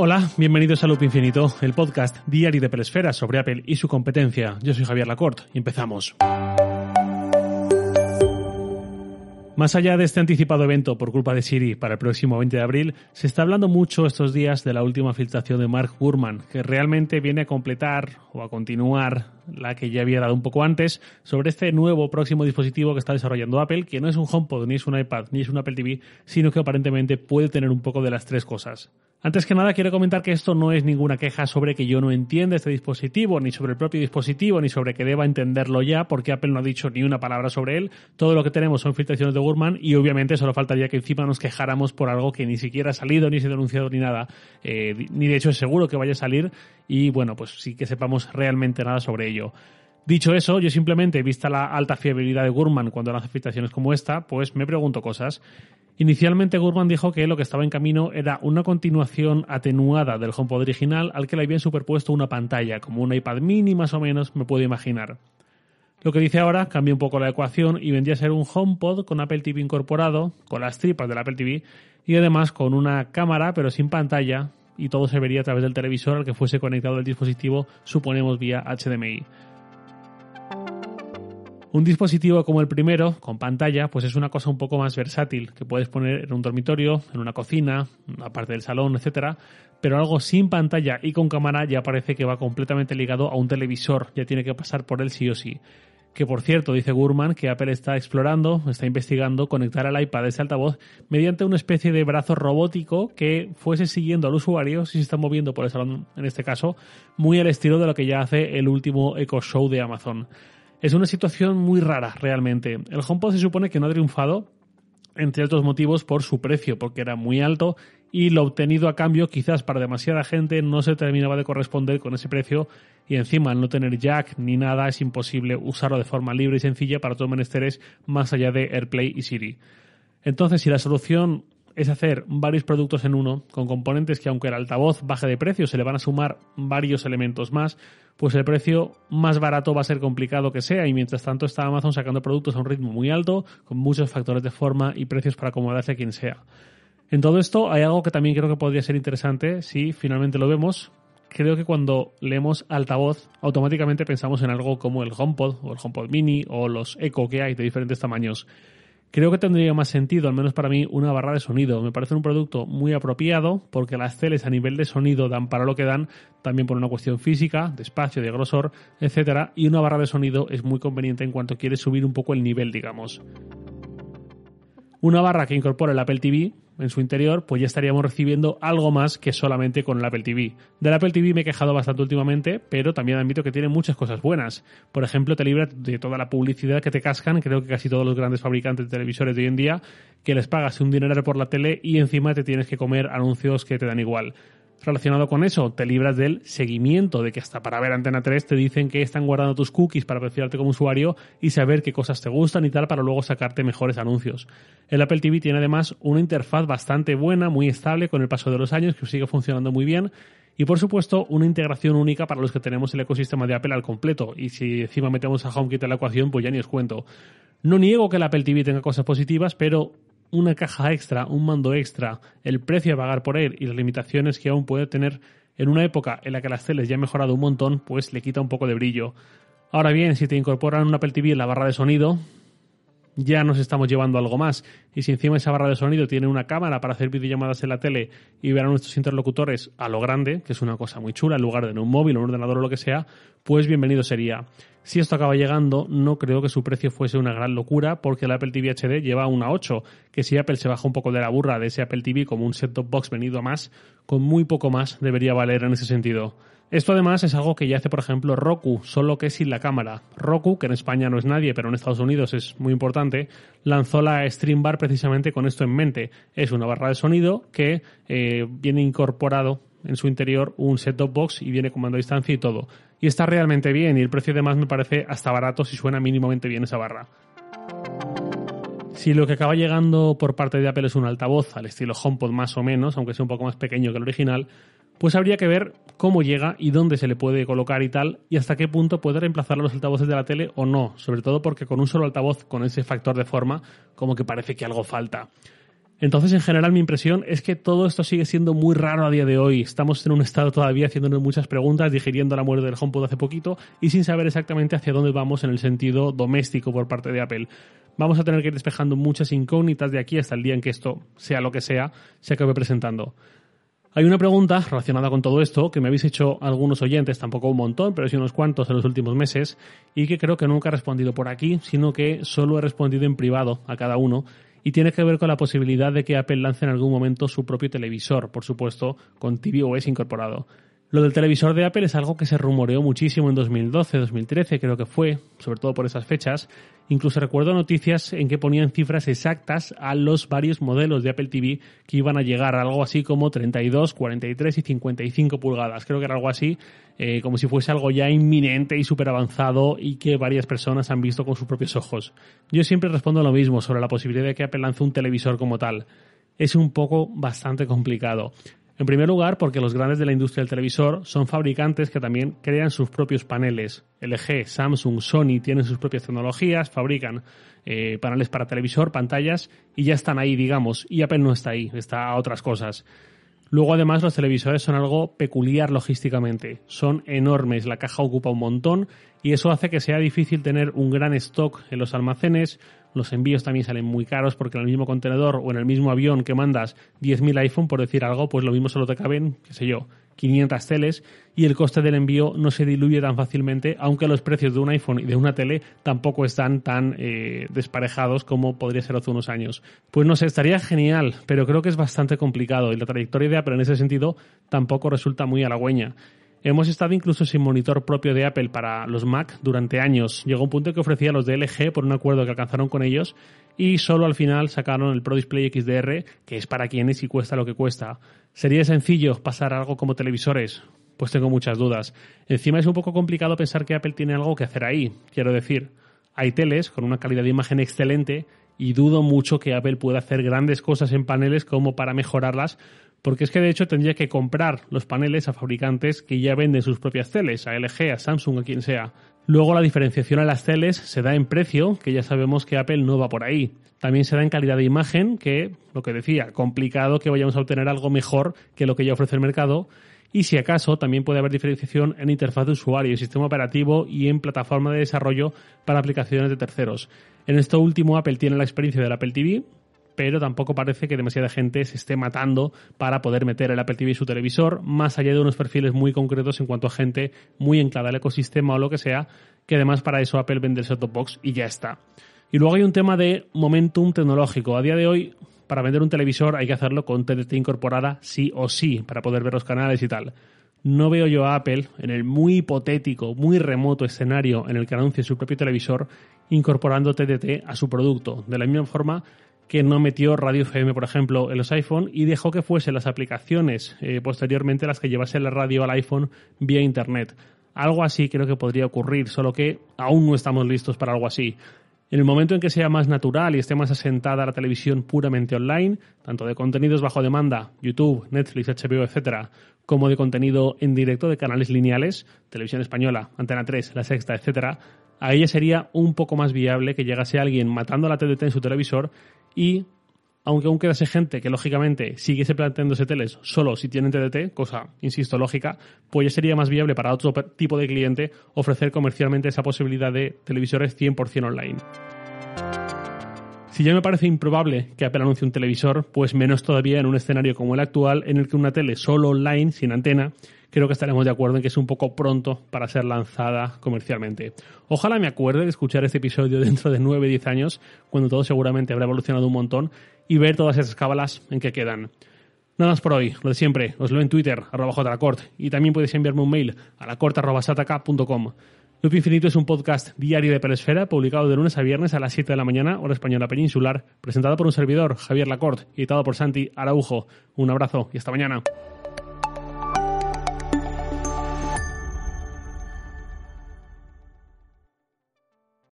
Hola, bienvenidos a Loop Infinito, el podcast diario de Pelesfera sobre Apple y su competencia. Yo soy Javier Lacorte y empezamos. Más allá de este anticipado evento por culpa de Siri para el próximo 20 de abril, se está hablando mucho estos días de la última filtración de Mark Gurman, que realmente viene a completar o a continuar la que ya había dado un poco antes, sobre este nuevo próximo dispositivo que está desarrollando Apple, que no es un HomePod, ni es un iPad, ni es un Apple TV, sino que aparentemente puede tener un poco de las tres cosas. Antes que nada, quiero comentar que esto no es ninguna queja sobre que yo no entienda este dispositivo, ni sobre el propio dispositivo, ni sobre que deba entenderlo ya, porque Apple no ha dicho ni una palabra sobre él. Todo lo que tenemos son filtraciones de Gurman y obviamente solo faltaría que encima nos quejáramos por algo que ni siquiera ha salido, ni se ha denunciado, ni nada. Eh, ni de hecho es seguro que vaya a salir y bueno, pues sí que sepamos realmente nada sobre ello. Dicho eso, yo simplemente, vista la alta fiabilidad de Gurman cuando hace filtraciones como esta, pues me pregunto cosas. Inicialmente Gurman dijo que lo que estaba en camino era una continuación atenuada del HomePod original al que le habían superpuesto una pantalla, como un iPad mini más o menos, me puedo imaginar. Lo que dice ahora cambia un poco la ecuación y vendría a ser un HomePod con Apple TV incorporado, con las tripas del Apple TV y además con una cámara pero sin pantalla y todo se vería a través del televisor al que fuese conectado el dispositivo, suponemos vía HDMI. Un dispositivo como el primero, con pantalla, pues es una cosa un poco más versátil, que puedes poner en un dormitorio, en una cocina, aparte del salón, etcétera, pero algo sin pantalla y con cámara ya parece que va completamente ligado a un televisor, ya tiene que pasar por él sí o sí. Que por cierto, dice Gurman que Apple está explorando, está investigando conectar al iPad ese altavoz mediante una especie de brazo robótico que fuese siguiendo al usuario si se está moviendo por el salón, en este caso, muy al estilo de lo que ya hace el último Echo Show de Amazon. Es una situación muy rara, realmente. El HomePod se supone que no ha triunfado, entre otros motivos, por su precio, porque era muy alto y lo obtenido a cambio, quizás para demasiada gente, no se terminaba de corresponder con ese precio y encima al no tener jack ni nada es imposible usarlo de forma libre y sencilla para todos menesteres más allá de AirPlay y Siri. Entonces, si la solución es hacer varios productos en uno, con componentes que aunque el altavoz baje de precio, se le van a sumar varios elementos más, pues el precio más barato va a ser complicado que sea y mientras tanto está Amazon sacando productos a un ritmo muy alto, con muchos factores de forma y precios para acomodarse a quien sea. En todo esto hay algo que también creo que podría ser interesante si finalmente lo vemos. Creo que cuando leemos altavoz, automáticamente pensamos en algo como el HomePod o el HomePod Mini o los Echo que hay de diferentes tamaños. Creo que tendría más sentido, al menos para mí, una barra de sonido. Me parece un producto muy apropiado porque las teles a nivel de sonido dan para lo que dan, también por una cuestión física, de espacio, de grosor, etcétera, y una barra de sonido es muy conveniente en cuanto quieres subir un poco el nivel, digamos. Una barra que incorpora el Apple TV en su interior, pues ya estaríamos recibiendo algo más que solamente con el Apple TV. Del Apple TV me he quejado bastante últimamente, pero también admito que tiene muchas cosas buenas. Por ejemplo, te libra de toda la publicidad que te cascan, creo que casi todos los grandes fabricantes de televisores de hoy en día, que les pagas un dinero por la tele y encima te tienes que comer anuncios que te dan igual. Relacionado con eso, te libras del seguimiento, de que hasta para ver Antena 3 te dicen que están guardando tus cookies para perfilarte como usuario y saber qué cosas te gustan y tal para luego sacarte mejores anuncios. El Apple TV tiene además una interfaz bastante buena, muy estable con el paso de los años, que sigue funcionando muy bien y por supuesto una integración única para los que tenemos el ecosistema de Apple al completo y si encima metemos a HomeKit en la ecuación pues ya ni os cuento. No niego que el Apple TV tenga cosas positivas, pero una caja extra, un mando extra, el precio a pagar por él y las limitaciones que aún puede tener en una época en la que las teles ya han mejorado un montón, pues le quita un poco de brillo. Ahora bien, si te incorporan un Apple TV en la barra de sonido, ya nos estamos llevando algo más. Y si encima esa barra de sonido tiene una cámara para hacer videollamadas en la tele y ver a nuestros interlocutores a lo grande, que es una cosa muy chula, en lugar de en un móvil un ordenador o lo que sea, pues bienvenido sería. Si esto acaba llegando, no creo que su precio fuese una gran locura, porque el Apple TV HD lleva una 8, que si Apple se baja un poco de la burra de ese Apple TV como un set-top box venido a más, con muy poco más debería valer en ese sentido. Esto además es algo que ya hace, por ejemplo, Roku, solo que sin la cámara. Roku, que en España no es nadie, pero en Estados Unidos es muy importante, lanzó la Stream Bar precisamente con esto en mente. Es una barra de sonido que eh, viene incorporado en su interior un set-top box y viene con mando a distancia y todo. Y está realmente bien y el precio además me parece hasta barato si suena mínimamente bien esa barra. Si lo que acaba llegando por parte de Apple es un altavoz al estilo HomePod más o menos, aunque sea un poco más pequeño que el original, pues habría que ver cómo llega y dónde se le puede colocar y tal, y hasta qué punto puede reemplazar los altavoces de la tele o no, sobre todo porque con un solo altavoz, con ese factor de forma, como que parece que algo falta. Entonces, en general, mi impresión es que todo esto sigue siendo muy raro a día de hoy. Estamos en un estado todavía haciéndonos muchas preguntas, digiriendo la muerte del HomePod hace poquito y sin saber exactamente hacia dónde vamos en el sentido doméstico por parte de Apple. Vamos a tener que ir despejando muchas incógnitas de aquí hasta el día en que esto, sea lo que sea, se acabe presentando. Hay una pregunta relacionada con todo esto que me habéis hecho algunos oyentes, tampoco un montón, pero sí unos cuantos en los últimos meses, y que creo que nunca he respondido por aquí, sino que solo he respondido en privado a cada uno, y tiene que ver con la posibilidad de que Apple lance en algún momento su propio televisor, por supuesto, con tvOS incorporado. Lo del televisor de Apple es algo que se rumoreó muchísimo en 2012, 2013 creo que fue, sobre todo por esas fechas. Incluso recuerdo noticias en que ponían cifras exactas a los varios modelos de Apple TV que iban a llegar, algo así como 32, 43 y 55 pulgadas. Creo que era algo así, eh, como si fuese algo ya inminente y súper avanzado y que varias personas han visto con sus propios ojos. Yo siempre respondo lo mismo sobre la posibilidad de que Apple lance un televisor como tal. Es un poco bastante complicado. En primer lugar, porque los grandes de la industria del televisor son fabricantes que también crean sus propios paneles. LG, Samsung, Sony tienen sus propias tecnologías, fabrican eh, paneles para televisor, pantallas y ya están ahí, digamos. Y Apple no está ahí, está a otras cosas. Luego, además, los televisores son algo peculiar logísticamente. Son enormes, la caja ocupa un montón y eso hace que sea difícil tener un gran stock en los almacenes, los envíos también salen muy caros porque en el mismo contenedor o en el mismo avión que mandas 10.000 iPhone, por decir algo, pues lo mismo solo te caben, qué sé yo, 500 teles y el coste del envío no se diluye tan fácilmente, aunque los precios de un iPhone y de una tele tampoco están tan eh, desparejados como podría ser hace unos años. Pues no sé, estaría genial, pero creo que es bastante complicado y la trayectoria de Apple en ese sentido tampoco resulta muy halagüeña. Hemos estado incluso sin monitor propio de Apple para los Mac durante años. Llegó un punto que ofrecía los de LG por un acuerdo que alcanzaron con ellos y solo al final sacaron el Pro Display XDR, que es para quienes y cuesta lo que cuesta. ¿Sería sencillo pasar algo como televisores? Pues tengo muchas dudas. Encima es un poco complicado pensar que Apple tiene algo que hacer ahí. Quiero decir, hay teles con una calidad de imagen excelente y dudo mucho que Apple pueda hacer grandes cosas en paneles como para mejorarlas porque es que de hecho tendría que comprar los paneles a fabricantes que ya venden sus propias teles, a LG, a Samsung, a quien sea. Luego la diferenciación a las teles se da en precio, que ya sabemos que Apple no va por ahí. También se da en calidad de imagen, que, lo que decía, complicado que vayamos a obtener algo mejor que lo que ya ofrece el mercado. Y si acaso, también puede haber diferenciación en interfaz de usuario, sistema operativo y en plataforma de desarrollo para aplicaciones de terceros. En esto último, Apple tiene la experiencia del Apple TV, pero tampoco parece que demasiada gente se esté matando para poder meter el Apple TV en su televisor, más allá de unos perfiles muy concretos en cuanto a gente muy enclada al ecosistema o lo que sea, que además para eso Apple vende el set-top box y ya está. Y luego hay un tema de momentum tecnológico. A día de hoy, para vender un televisor hay que hacerlo con TDT incorporada sí o sí, para poder ver los canales y tal. No veo yo a Apple, en el muy hipotético, muy remoto escenario en el que anuncie su propio televisor, incorporando TDT a su producto. De la misma forma que no metió radio FM, por ejemplo, en los iPhone y dejó que fuesen las aplicaciones eh, posteriormente las que llevasen la radio al iPhone vía Internet. Algo así creo que podría ocurrir, solo que aún no estamos listos para algo así. En el momento en que sea más natural y esté más asentada la televisión puramente online, tanto de contenidos bajo demanda, YouTube, Netflix, HBO, etc., como de contenido en directo de canales lineales, televisión española, Antena 3, La Sexta, etc., a ella sería un poco más viable que llegase alguien matando la TDT en su televisor y aunque aún quedase gente que lógicamente siguiese planteándose teles solo si tienen TDT, cosa, insisto, lógica, pues ya sería más viable para otro tipo de cliente ofrecer comercialmente esa posibilidad de televisores 100% online. Si ya me parece improbable que Apple anuncie un televisor, pues menos todavía en un escenario como el actual en el que una tele solo online, sin antena, creo que estaremos de acuerdo en que es un poco pronto para ser lanzada comercialmente. Ojalá me acuerde de escuchar este episodio dentro de 9-10 años, cuando todo seguramente habrá evolucionado un montón, y ver todas esas cábalas en que quedan. Nada más por hoy, lo de siempre, os leo en Twitter, arroba jlacort, y también podéis enviarme un mail a lacort.sataka.com. Loop Infinito es un podcast diario de Peresfera, publicado de lunes a viernes a las 7 de la mañana, hora española peninsular, presentado por un servidor, Javier Lacorte, editado por Santi Araujo. Un abrazo y hasta mañana.